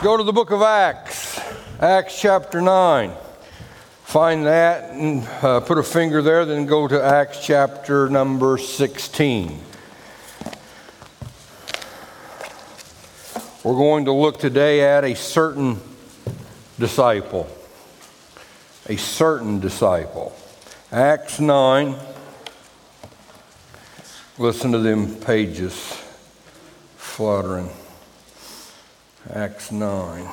Go to the book of Acts, Acts chapter 9. Find that and uh, put a finger there, then go to Acts chapter number 16. We're going to look today at a certain disciple. A certain disciple. Acts 9. Listen to them pages fluttering. Acts 9.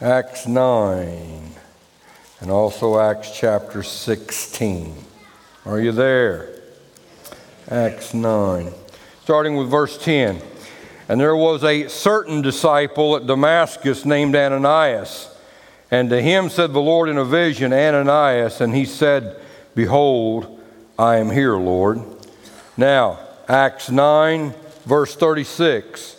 Acts 9 and also Acts chapter 16. Are you there? Acts 9. Starting with verse 10. And there was a certain disciple at Damascus named Ananias. And to him said the Lord in a vision, Ananias. And he said, Behold, I am here, Lord. Now, Acts 9, verse 36.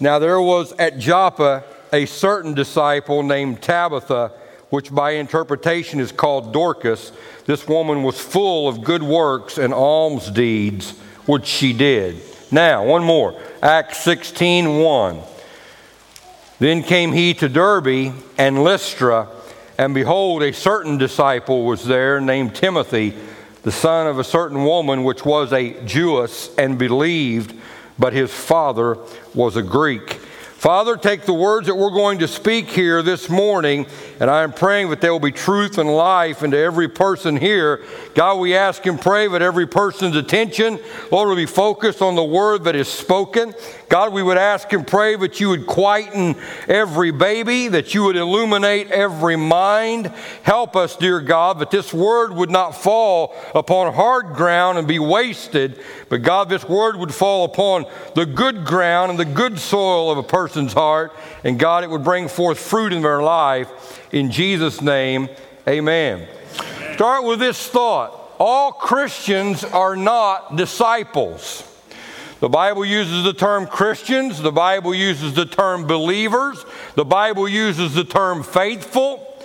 Now there was at Joppa a certain disciple named Tabitha, which by interpretation is called Dorcas. This woman was full of good works and alms deeds, which she did. Now, one more. Acts 16, 1. Then came he to Derbe and Lystra, and behold, a certain disciple was there named Timothy the son of a certain woman which was a Jewess and believed, but his father was a Greek. Father, take the words that we're going to speak here this morning, and I am praying that there will be truth and life into every person here. God, we ask and pray that every person's attention, Lord, will be focused on the word that is spoken. God, we would ask and pray that you would quieten every baby, that you would illuminate every mind. Help us, dear God, that this word would not fall upon hard ground and be wasted, but God, this word would fall upon the good ground and the good soil of a person's heart, and God, it would bring forth fruit in their life. In Jesus' name, amen. amen. Start with this thought all Christians are not disciples. The Bible uses the term Christians, the Bible uses the term believers, the Bible uses the term faithful,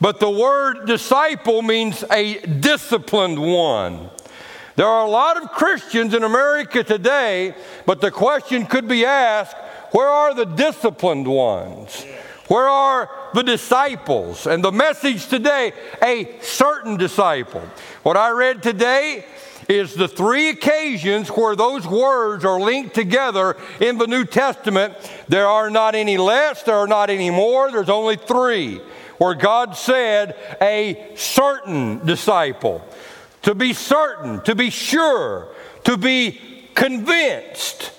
but the word disciple means a disciplined one. There are a lot of Christians in America today, but the question could be asked where are the disciplined ones? Where are the disciples? And the message today, a certain disciple. What I read today is the three occasions where those words are linked together in the New Testament. There are not any less, there are not any more, there's only three where God said, a certain disciple. To be certain, to be sure, to be convinced,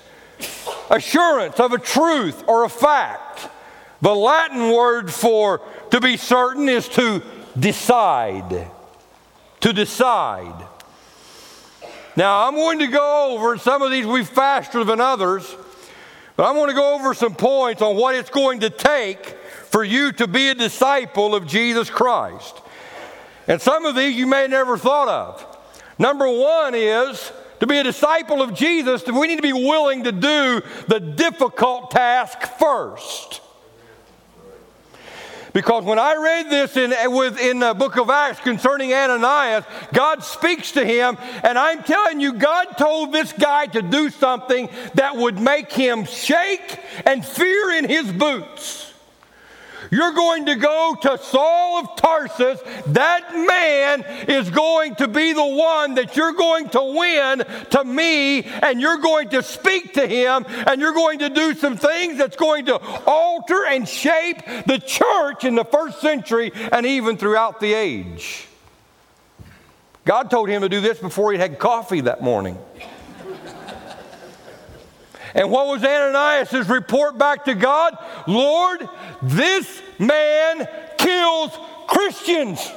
assurance of a truth or a fact. The Latin word for to be certain is to decide. To decide. Now, I'm going to go over some of these we've faster than others, but I'm going to go over some points on what it's going to take for you to be a disciple of Jesus Christ. And some of these you may never thought of. Number one is to be a disciple of Jesus, we need to be willing to do the difficult task first. Because when I read this in, in the book of Acts concerning Ananias, God speaks to him, and I'm telling you, God told this guy to do something that would make him shake and fear in his boots. You're going to go to Saul of Tarsus. That man is going to be the one that you're going to win to me, and you're going to speak to him, and you're going to do some things that's going to alter and shape the church in the first century and even throughout the age. God told him to do this before he had coffee that morning. And what was Ananias' report back to God? Lord, this man kills Christians.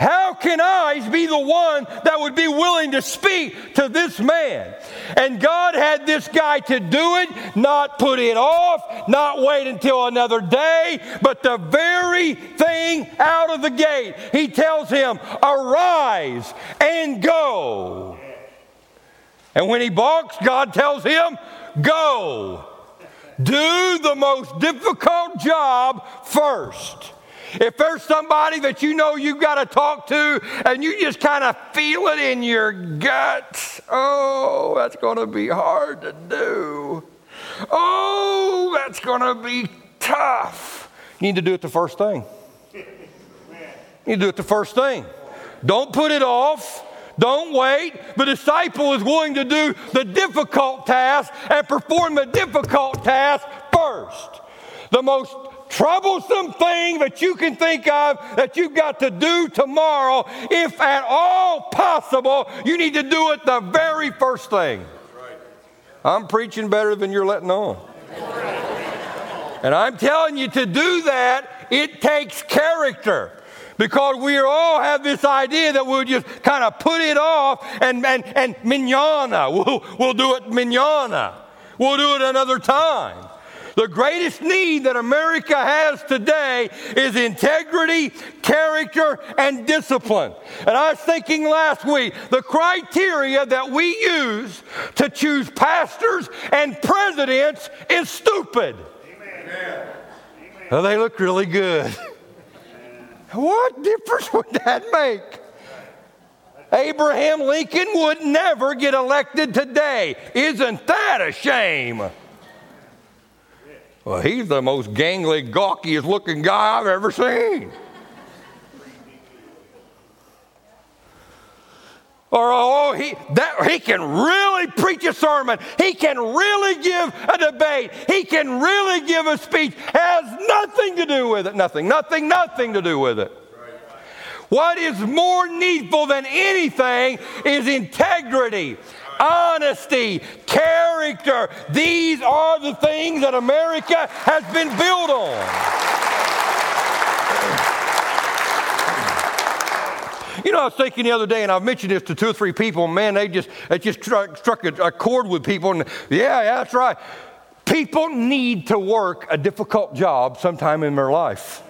How can I be the one that would be willing to speak to this man? And God had this guy to do it, not put it off, not wait until another day, but the very thing out of the gate. He tells him, Arise and go. And when he balks, God tells him, Go. Do the most difficult job first. If there's somebody that you know you've got to talk to and you just kind of feel it in your gut, oh, that's going to be hard to do. Oh, that's going to be tough. You need to do it the first thing. You need to do it the first thing. Don't put it off. Don't wait. The disciple is willing to do the difficult task and perform the difficult task first. The most troublesome thing that you can think of that you've got to do tomorrow, if at all possible, you need to do it the very first thing. I'm preaching better than you're letting on. And I'm telling you to do that, it takes character because we all have this idea that we'll just kind of put it off and, and, and manana. We'll, we'll do it manana. We'll do it another time. The greatest need that America has today is integrity, character, and discipline. And I was thinking last week, the criteria that we use to choose pastors and presidents is stupid. Amen. Well, they look really good. What difference would that make? Abraham Lincoln would never get elected today. Isn't that a shame? Well, he's the most gangly, gawkiest looking guy I've ever seen. Or, oh, he, that, he can really preach a sermon. He can really give a debate. He can really give a speech. Has nothing to do with it. Nothing, nothing, nothing to do with it. What is more needful than anything is integrity, honesty, character. These are the things that America has been built on. You know, I was thinking the other day, and I've mentioned this to two or three people. Man, they just it just struck, struck a, a chord with people. And yeah, yeah, that's right. People need to work a difficult job sometime in their life.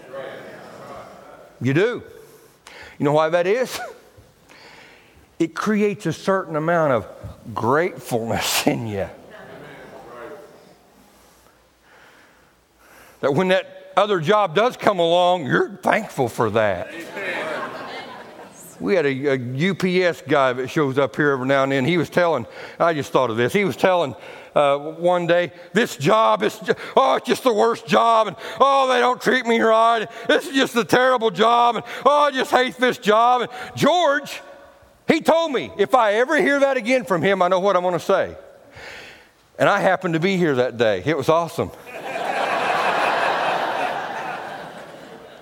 You do. You know why that is? It creates a certain amount of gratefulness in you. That when that other job does come along, you're thankful for that. We had a, a, UPS guy that shows up here every now and then. He was telling, I just thought of this. He was telling uh, one day, this job is, oh, it's just the worst job. And oh, they don't treat me right. This is just a terrible job. And oh, I just hate this job. And George, he told me, if I ever hear that again from him, I know what I'm going to say. And I happened to be here that day. It was awesome.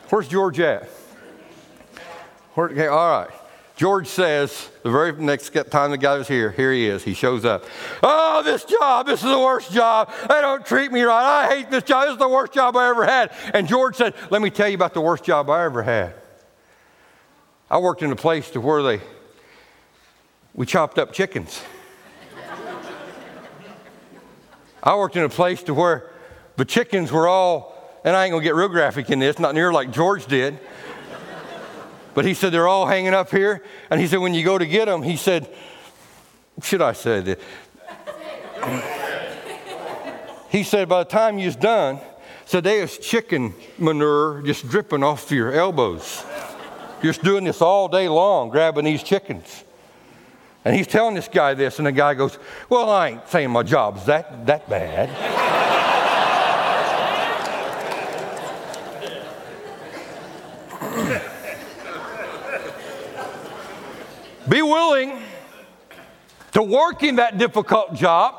Where's George at? Okay, all right. George says, the very next time the guy was here, here he is. He shows up. Oh, this job, this is the worst job. They don't treat me right. I hate this job. This is the worst job I ever had. And George said, Let me tell you about the worst job I ever had. I worked in a place to where they we chopped up chickens. I worked in a place to where the chickens were all, and I ain't gonna get real graphic in this, not near like George did. But he said, they're all hanging up here. And he said, when you go to get them, he said, should I say this? he said, by the time you're done, so there's chicken manure just dripping off your elbows. Just doing this all day long, grabbing these chickens. And he's telling this guy this, and the guy goes, Well, I ain't saying my job's that, that bad. Be willing to work in that difficult job.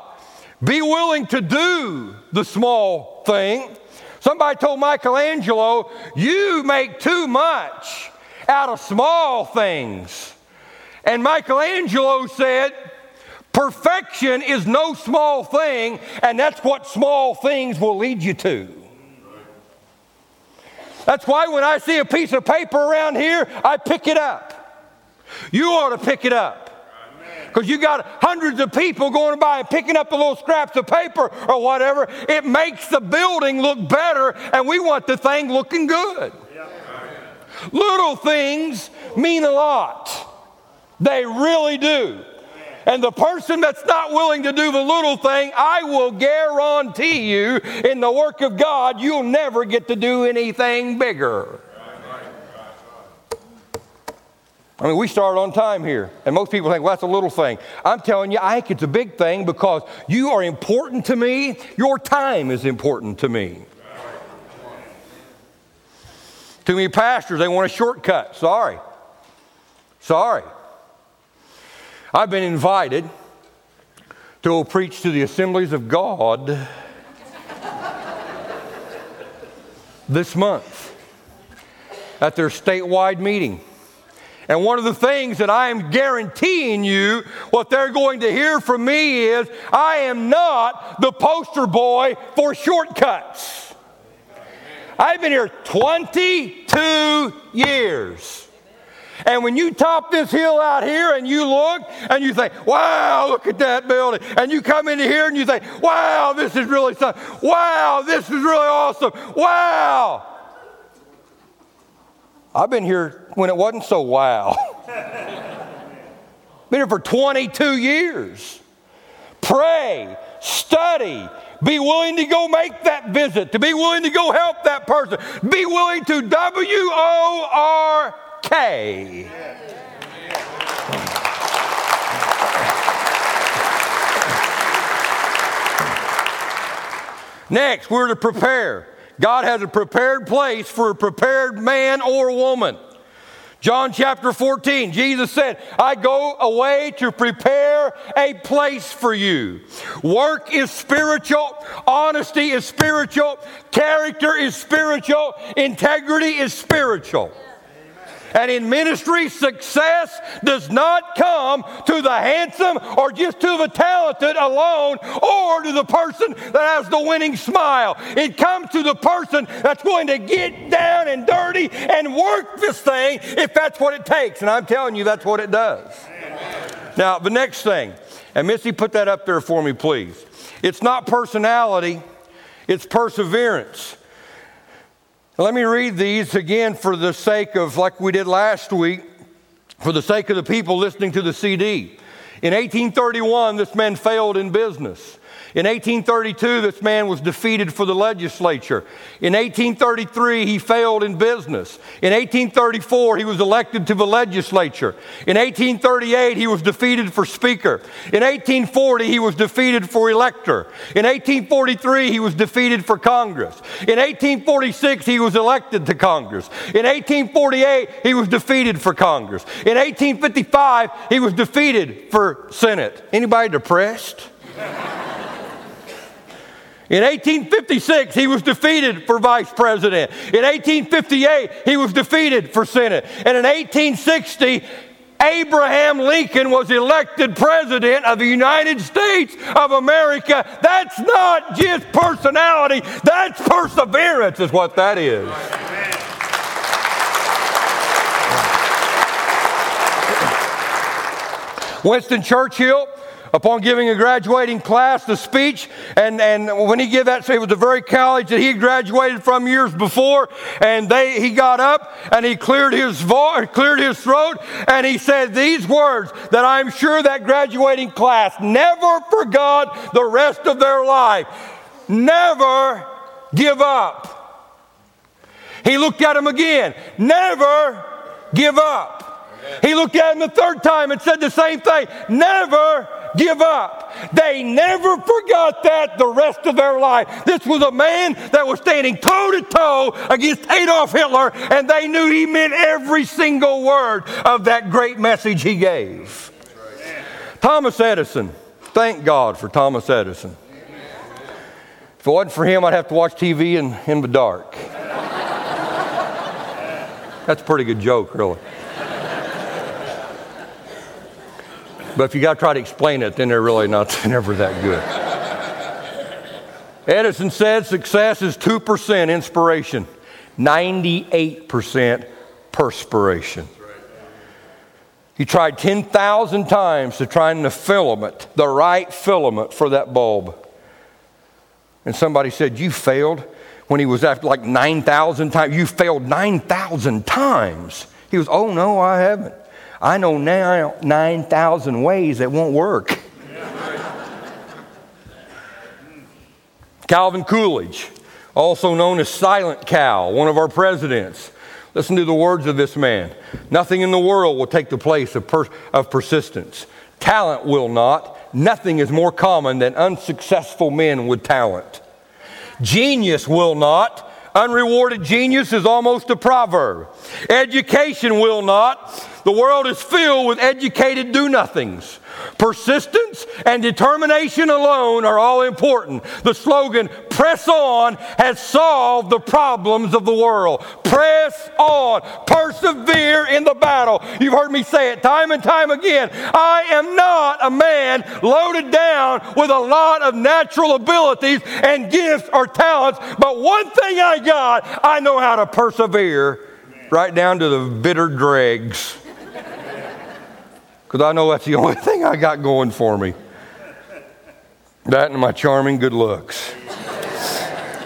Be willing to do the small thing. Somebody told Michelangelo, You make too much out of small things. And Michelangelo said, Perfection is no small thing, and that's what small things will lead you to. That's why when I see a piece of paper around here, I pick it up. You ought to pick it up. Because you got hundreds of people going by and picking up the little scraps of paper or whatever. It makes the building look better, and we want the thing looking good. Little things mean a lot. They really do. And the person that's not willing to do the little thing, I will guarantee you, in the work of God, you'll never get to do anything bigger. I mean, we start on time here, and most people think, well, that's a little thing. I'm telling you, I think it's a big thing because you are important to me. Your time is important to me. Too many pastors, they want a shortcut. Sorry. Sorry. I've been invited to preach to the assemblies of God this month at their statewide meeting. And one of the things that I am guaranteeing you, what they're going to hear from me is I am not the poster boy for shortcuts. I've been here 22 years. And when you top this hill out here and you look and you think, wow, look at that building. And you come into here and you think, wow, this is really something. Wow, this is really awesome. Wow. I've been here when it wasn't so wow. been here for 22 years. Pray, study, be willing to go make that visit, to be willing to go help that person, be willing to W O R K. Next, we're to prepare. God has a prepared place for a prepared man or woman. John chapter 14, Jesus said, I go away to prepare a place for you. Work is spiritual, honesty is spiritual, character is spiritual, integrity is spiritual. And in ministry, success does not come to the handsome or just to the talented alone or to the person that has the winning smile. It comes to the person that's going to get down and dirty and work this thing if that's what it takes. And I'm telling you, that's what it does. Now, the next thing, and Missy, put that up there for me, please. It's not personality, it's perseverance. Let me read these again for the sake of, like we did last week, for the sake of the people listening to the CD. In 1831, this man failed in business. In 1832, this man was defeated for the legislature. In 1833, he failed in business. In 1834, he was elected to the legislature. In 1838, he was defeated for speaker. In 1840, he was defeated for elector. In 1843, he was defeated for Congress. In 1846, he was elected to Congress. In 1848, he was defeated for Congress. In 1855, he was defeated for Senate. Anybody depressed? In 1856, he was defeated for vice president. In 1858, he was defeated for Senate. And in 1860, Abraham Lincoln was elected president of the United States of America. That's not just personality, that's perseverance, is what that is. Winston Churchill upon giving a graduating class the speech. And, and when he gave that, so it was the very college that he graduated from years before. And they, he got up and he cleared his voice, cleared his throat, and he said these words that I'm sure that graduating class never forgot the rest of their life. Never give up. He looked at him again. Never give up. He looked at him the third time and said the same thing. Never give up. They never forgot that the rest of their life. This was a man that was standing toe to toe against Adolf Hitler, and they knew he meant every single word of that great message he gave. Thomas Edison. Thank God for Thomas Edison. If it wasn't for him, I'd have to watch TV in, in the dark. That's a pretty good joke, really. But if you got to try to explain it, then they're really not never that good. Edison said success is 2% inspiration, 98% perspiration. He tried 10,000 times to find the filament, the right filament for that bulb. And somebody said, You failed when he was after like 9,000 times. You failed 9,000 times. He was, Oh, no, I haven't. I know now 9,000 ways that won't work. Calvin Coolidge, also known as Silent Cal, one of our presidents, Listen to the words of this man. Nothing in the world will take the place of, per- of persistence. Talent will not. Nothing is more common than unsuccessful men with talent. Genius will not. Unrewarded genius is almost a proverb. Education will not. The world is filled with educated do nothings. Persistence and determination alone are all important. The slogan, press on, has solved the problems of the world. Press on, persevere in the battle. You've heard me say it time and time again. I am not a man loaded down with a lot of natural abilities and gifts or talents, but one thing I got, I know how to persevere right down to the bitter dregs because I know that's the only thing I got going for me. That and my charming good looks.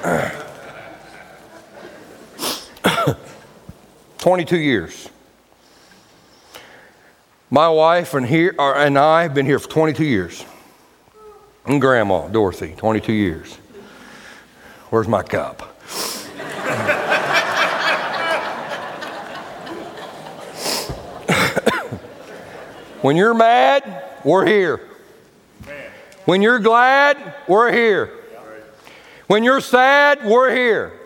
Twenty-two years. My wife and here and I have been here for 22 years. And Grandma Dorothy, 22 years. Where's my cup? When you're mad, we're here. When you're glad, we're here. When you're sad, we're here.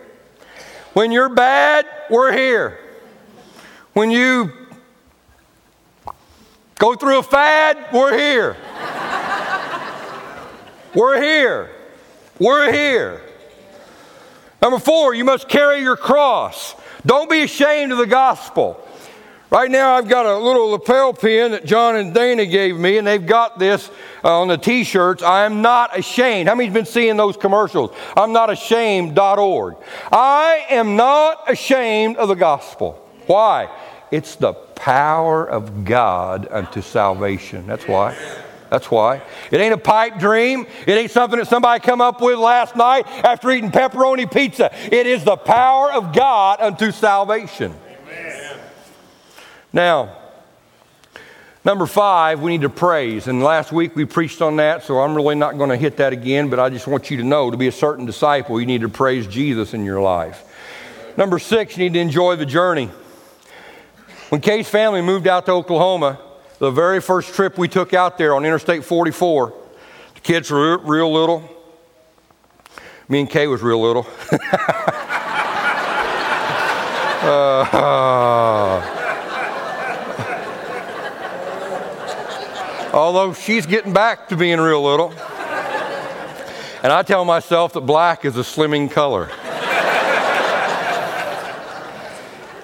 When you're bad, we're here. When you go through a fad, we're here. we're here. We're here. Number four, you must carry your cross. Don't be ashamed of the gospel. Right now, I've got a little lapel pin that John and Dana gave me, and they've got this uh, on the t shirts. I am not ashamed. How many's been seeing those commercials? I'm not ashamed.org. I am not ashamed of the gospel. Why? It's the power of God unto salvation. That's why. That's why. It ain't a pipe dream. It ain't something that somebody come up with last night after eating pepperoni pizza. It is the power of God unto salvation. Now, number five, we need to praise. And last week we preached on that, so I'm really not going to hit that again, but I just want you to know to be a certain disciple, you need to praise Jesus in your life. Number six, you need to enjoy the journey. When Kay's family moved out to Oklahoma, the very first trip we took out there on Interstate 44, the kids were real little. Me and Kay was real little. uh, although she's getting back to being real little. And I tell myself that black is a slimming color.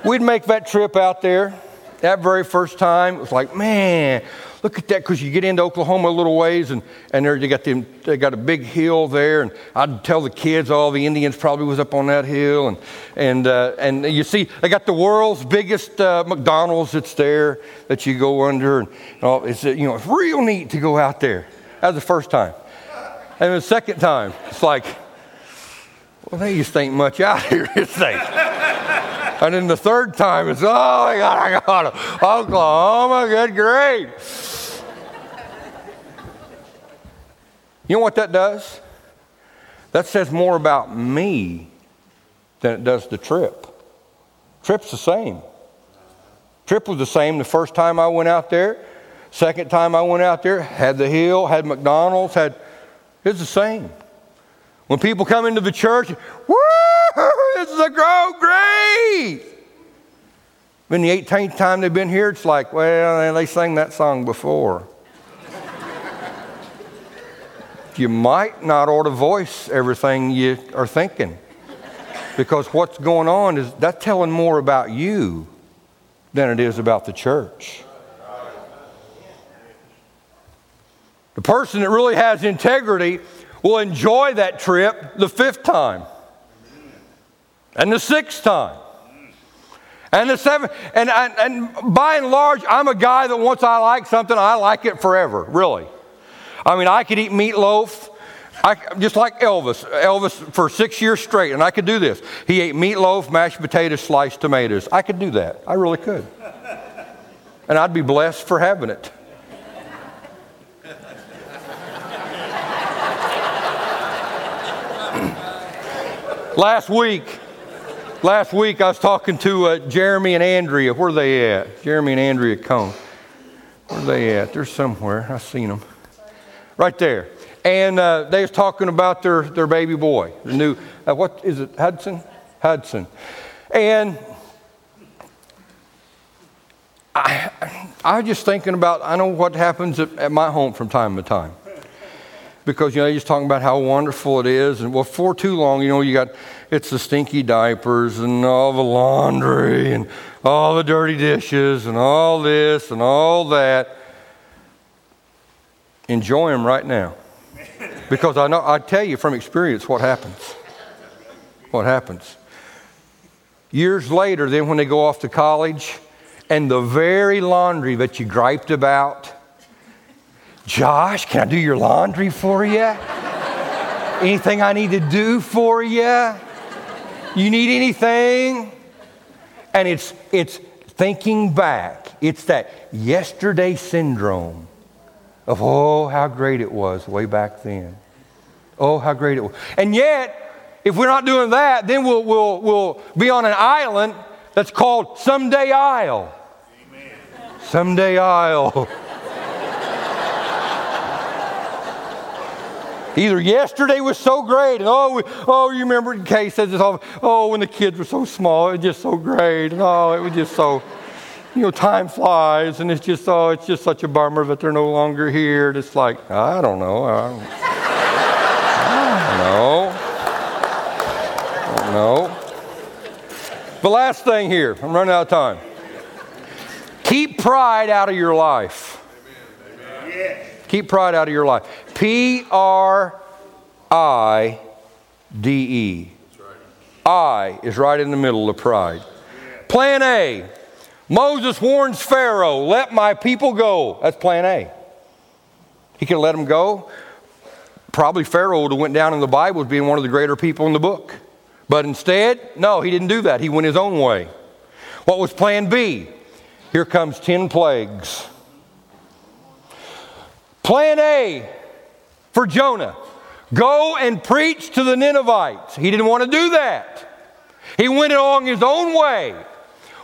We'd make that trip out there. That very first time, it was like, man, look at that, because you get into Oklahoma a little ways, and, and there you got them, they got a big hill there, and I'd tell the kids all the Indians probably was up on that hill, and and uh, and you see they got the world's biggest uh, McDonald's that's there that you go under, and all, it's you know it's real neat to go out there. That was the first time, and the second time, it's like, well, they just ain't much out here, is they? And then the third time, it's, oh my God, I got it. Oklahoma, good, great. You know what that does? That says more about me than it does the trip. Trip's the same. Trip was the same the first time I went out there. Second time I went out there, had the hill, had McDonald's, had it's the same. When people come into the church, woo, this is a grow great. Been the 18th time they've been here, it's like, well, they sang that song before. You might not ought to voice everything you are thinking. Because what's going on is that's telling more about you than it is about the church. The person that really has integrity will enjoy that trip the fifth time, and the sixth time, and the seventh. And, and, and by and large, I'm a guy that once I like something, I like it forever, really. I mean, I could eat meatloaf. I, just like Elvis, Elvis for six years straight, and I could do this. He ate meatloaf, mashed potatoes, sliced tomatoes. I could do that. I really could. And I'd be blessed for having it. Last week, Last week I was talking to uh, Jeremy and Andrea. Where are they at? Jeremy and Andrea Cone. Where are they at? They're somewhere. I've seen them. Right there. And uh, they was talking about their, their baby boy, the new, uh, what is it, Hudson? Hudson. And I, I was just thinking about, I know what happens at, at my home from time to time because you know he's talking about how wonderful it is and well for too long you know you got it's the stinky diapers and all the laundry and all the dirty dishes and all this and all that enjoy them right now because i know i tell you from experience what happens what happens years later then when they go off to college and the very laundry that you griped about Josh, can I do your laundry for you? Anything I need to do for you? You need anything? And it's, it's thinking back. It's that yesterday syndrome of, oh, how great it was way back then. Oh, how great it was. And yet, if we're not doing that, then we'll, we'll, we'll be on an island that's called Someday Isle. Amen. Someday Isle. Either yesterday was so great, and oh, we, oh, you remember Kay says this all, oh, when the kids were so small, it was just so great, and oh, it was just so, you know, time flies, and it's just, oh, it's just such a bummer that they're no longer here. And it's like, I don't know. I don't, I don't know. I don't know. The last thing here, I'm running out of time. Keep pride out of your life. Keep pride out of your life. P R I D E. I is right in the middle of pride. Plan A. Moses warns Pharaoh, let my people go. That's plan A. He could let them go. Probably Pharaoh would have went down in the Bible as being one of the greater people in the book. But instead, no, he didn't do that. He went his own way. What was plan B? Here comes 10 plagues. Plan A for Jonah go and preach to the Ninevites. He didn't want to do that. He went along his own way.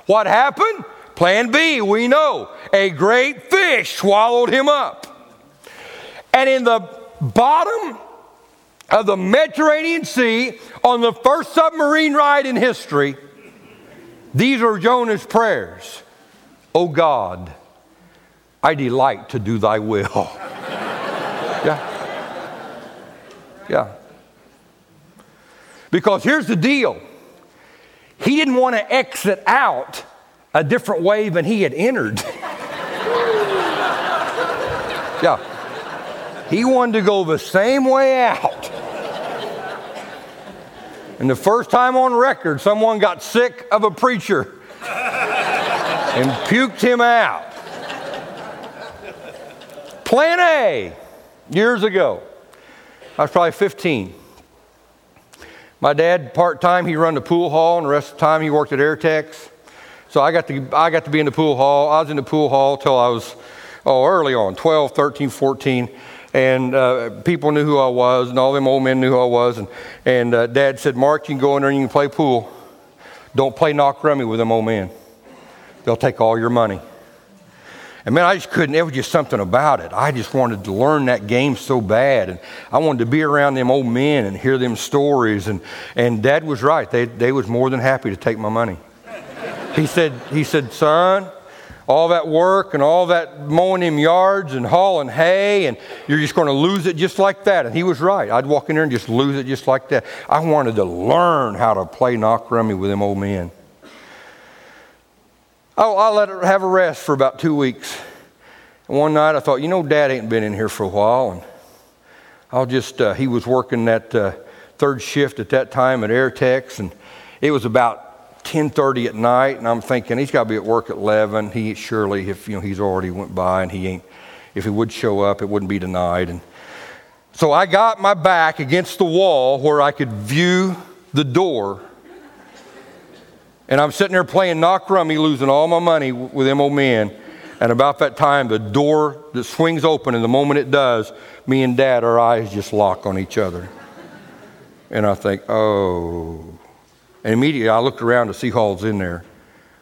What happened? Plan B, we know. A great fish swallowed him up. And in the bottom of the Mediterranean Sea, on the first submarine ride in history, these are Jonah's prayers. Oh God, I delight to do thy will. Yeah. Yeah. Because here's the deal he didn't want to exit out a different way than he had entered. yeah. He wanted to go the same way out. And the first time on record, someone got sick of a preacher and puked him out. Plan A years ago. I was probably 15. My dad, part time, he run the pool hall, and the rest of the time he worked at Airtex. So I got to, I got to be in the pool hall. I was in the pool hall till I was, oh, early on, 12, 13, 14. And uh, people knew who I was, and all them old men knew who I was. And, and uh, dad said, Mark, you can go in there and you can play pool. Don't play knock rummy with them old men. They'll take all your money. And man, I just couldn't, there was just something about it. I just wanted to learn that game so bad. And I wanted to be around them old men and hear them stories. And, and dad was right. They, they was more than happy to take my money. He said, he said, son, all that work and all that mowing them yards and hauling hay, and you're just going to lose it just like that. And he was right. I'd walk in there and just lose it just like that. I wanted to learn how to play knock rummy with them old men. Oh, I let her have a rest for about two weeks. And one night I thought, you know, Dad ain't been in here for a while, and I'll just. Uh, he was working that uh, third shift at that time at Airtex, and it was about 10:30 at night, and I'm thinking he's got to be at work at 11. He surely, if you know, he's already went by, and he ain't. If he would show up, it wouldn't be tonight. And so I got my back against the wall where I could view the door and I'm sitting there playing knock rummy, losing all my money with them old men. And about that time, the door that swings open, and the moment it does, me and dad, our eyes just lock on each other. And I think, oh, And immediately I looked around to see who's in there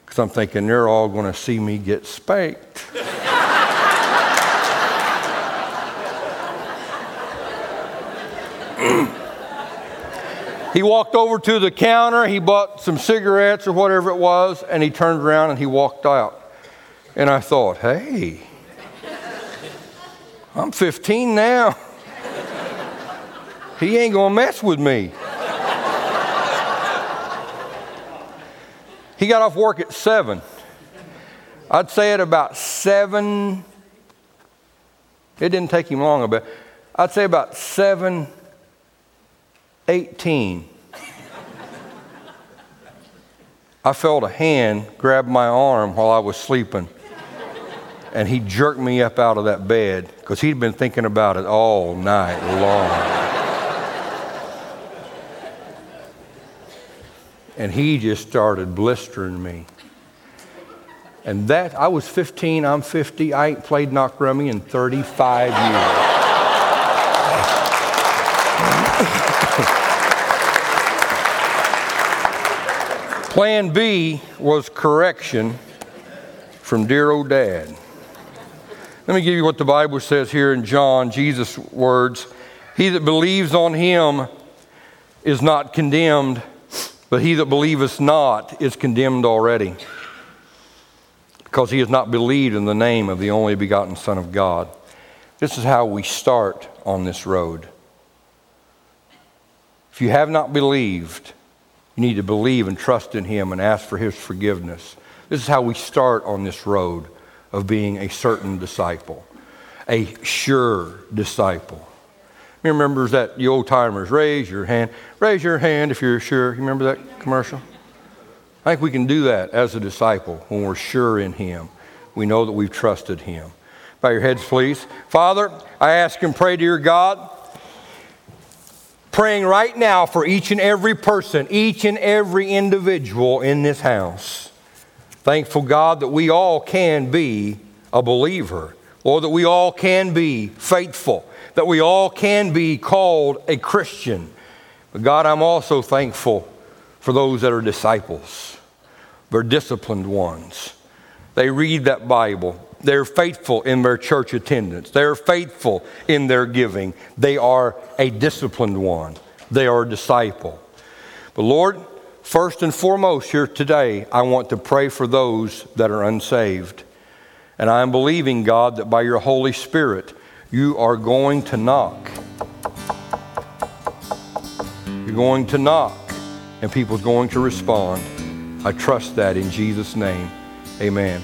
because I'm thinking they're all going to see me get spanked. he walked over to the counter, he bought some cigarettes or whatever it was, and he turned around and he walked out. And I thought, hey, I'm 15 now. He ain't gonna mess with me. he got off work at 7. I'd say at about 7, it didn't take him long, but I'd say about 7 18. I felt a hand grab my arm while I was sleeping and he jerked me up out of that bed because he'd been thinking about it all night long. and he just started blistering me. And that, I was 15, I'm 50, I ain't played knock rummy in 35 years. Plan B was correction from dear old dad. Let me give you what the Bible says here in John, Jesus' words. He that believes on him is not condemned, but he that believeth not is condemned already, because he has not believed in the name of the only begotten Son of God. This is how we start on this road. If you have not believed, you need to believe and trust in him and ask for his forgiveness. This is how we start on this road of being a certain disciple, a sure disciple. You remember that the old timers, raise your hand. Raise your hand if you're sure. You remember that commercial? I think we can do that as a disciple when we're sure in Him. We know that we've trusted Him. Bow your heads, please. Father, I ask and pray, dear God, praying right now for each and every person, each and every individual in this house. Thankful, God, that we all can be a believer, or that we all can be faithful, that we all can be called a Christian. But God, I'm also thankful for those that are disciples. They're disciplined ones. They read that Bible. They're faithful in their church attendance. They're faithful in their giving. They are a disciplined one. They are a disciple. But Lord, First and foremost, here today, I want to pray for those that are unsaved. And I am believing, God, that by your Holy Spirit, you are going to knock. You're going to knock, and people's going to respond. I trust that in Jesus' name. Amen.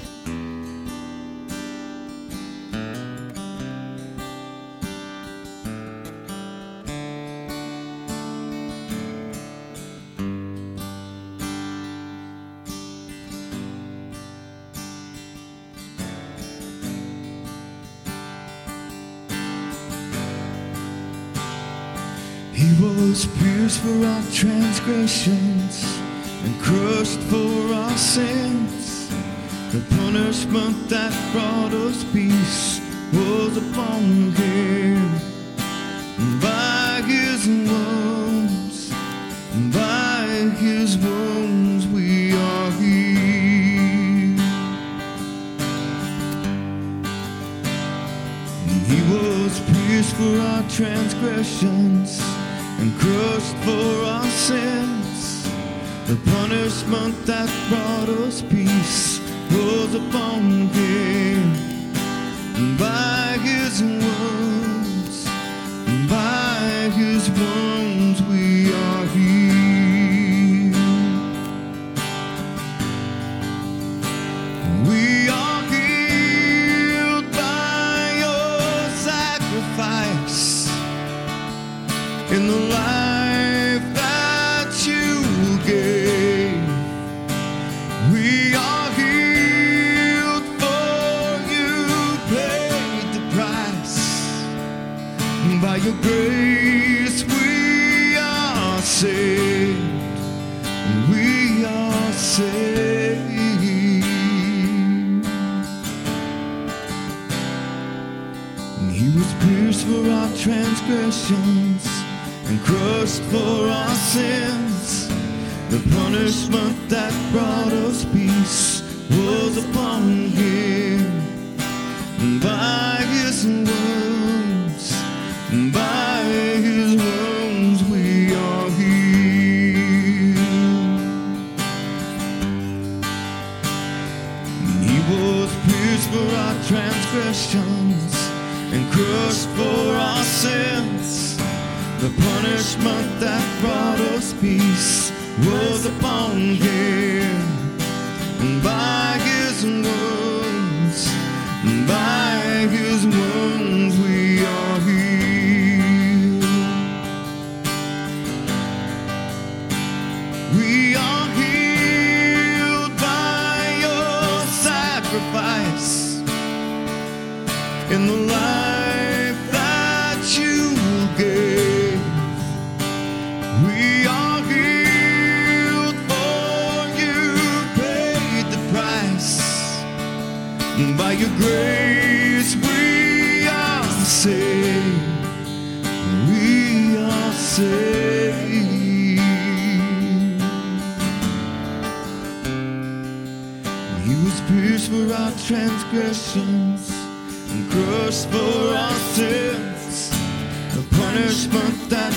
Sins. The punishment that brought us peace was upon him. By his peace was upon him. And by his wounds, and by his wounds we are healed. He was pierced for our transgressions and crushed for our sins. The punishment that brought us peace was upon him. Transgressions and crushed for our sins. The punishment that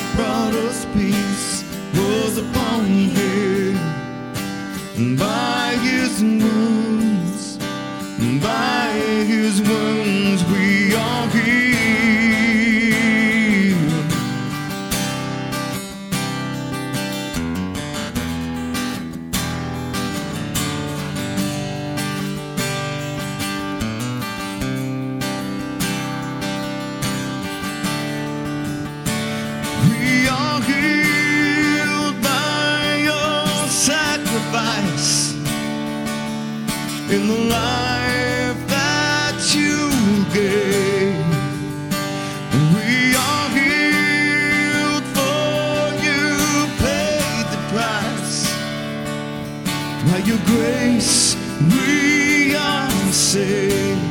saved.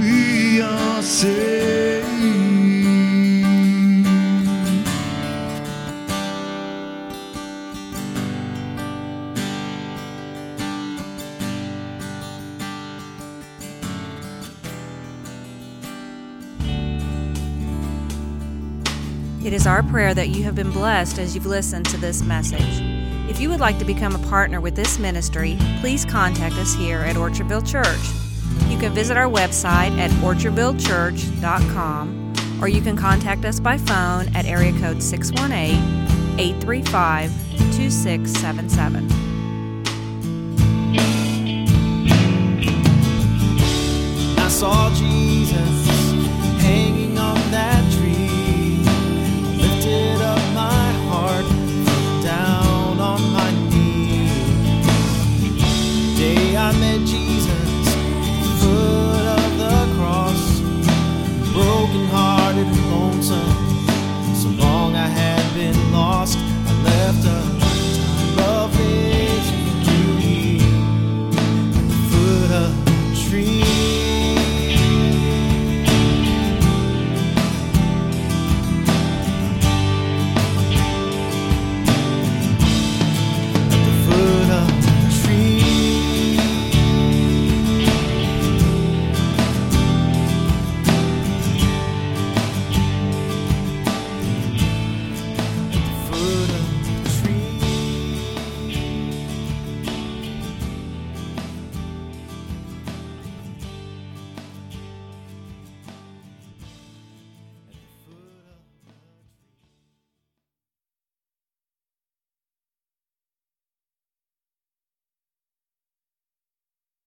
We are saved. It is our prayer that you have been blessed as you've listened to this message. If you would like to become a partner with this ministry, please contact us here at Orchardville Church. You can visit our website at orchardvillechurch.com or you can contact us by phone at area code 618 835 2677. I saw Jesus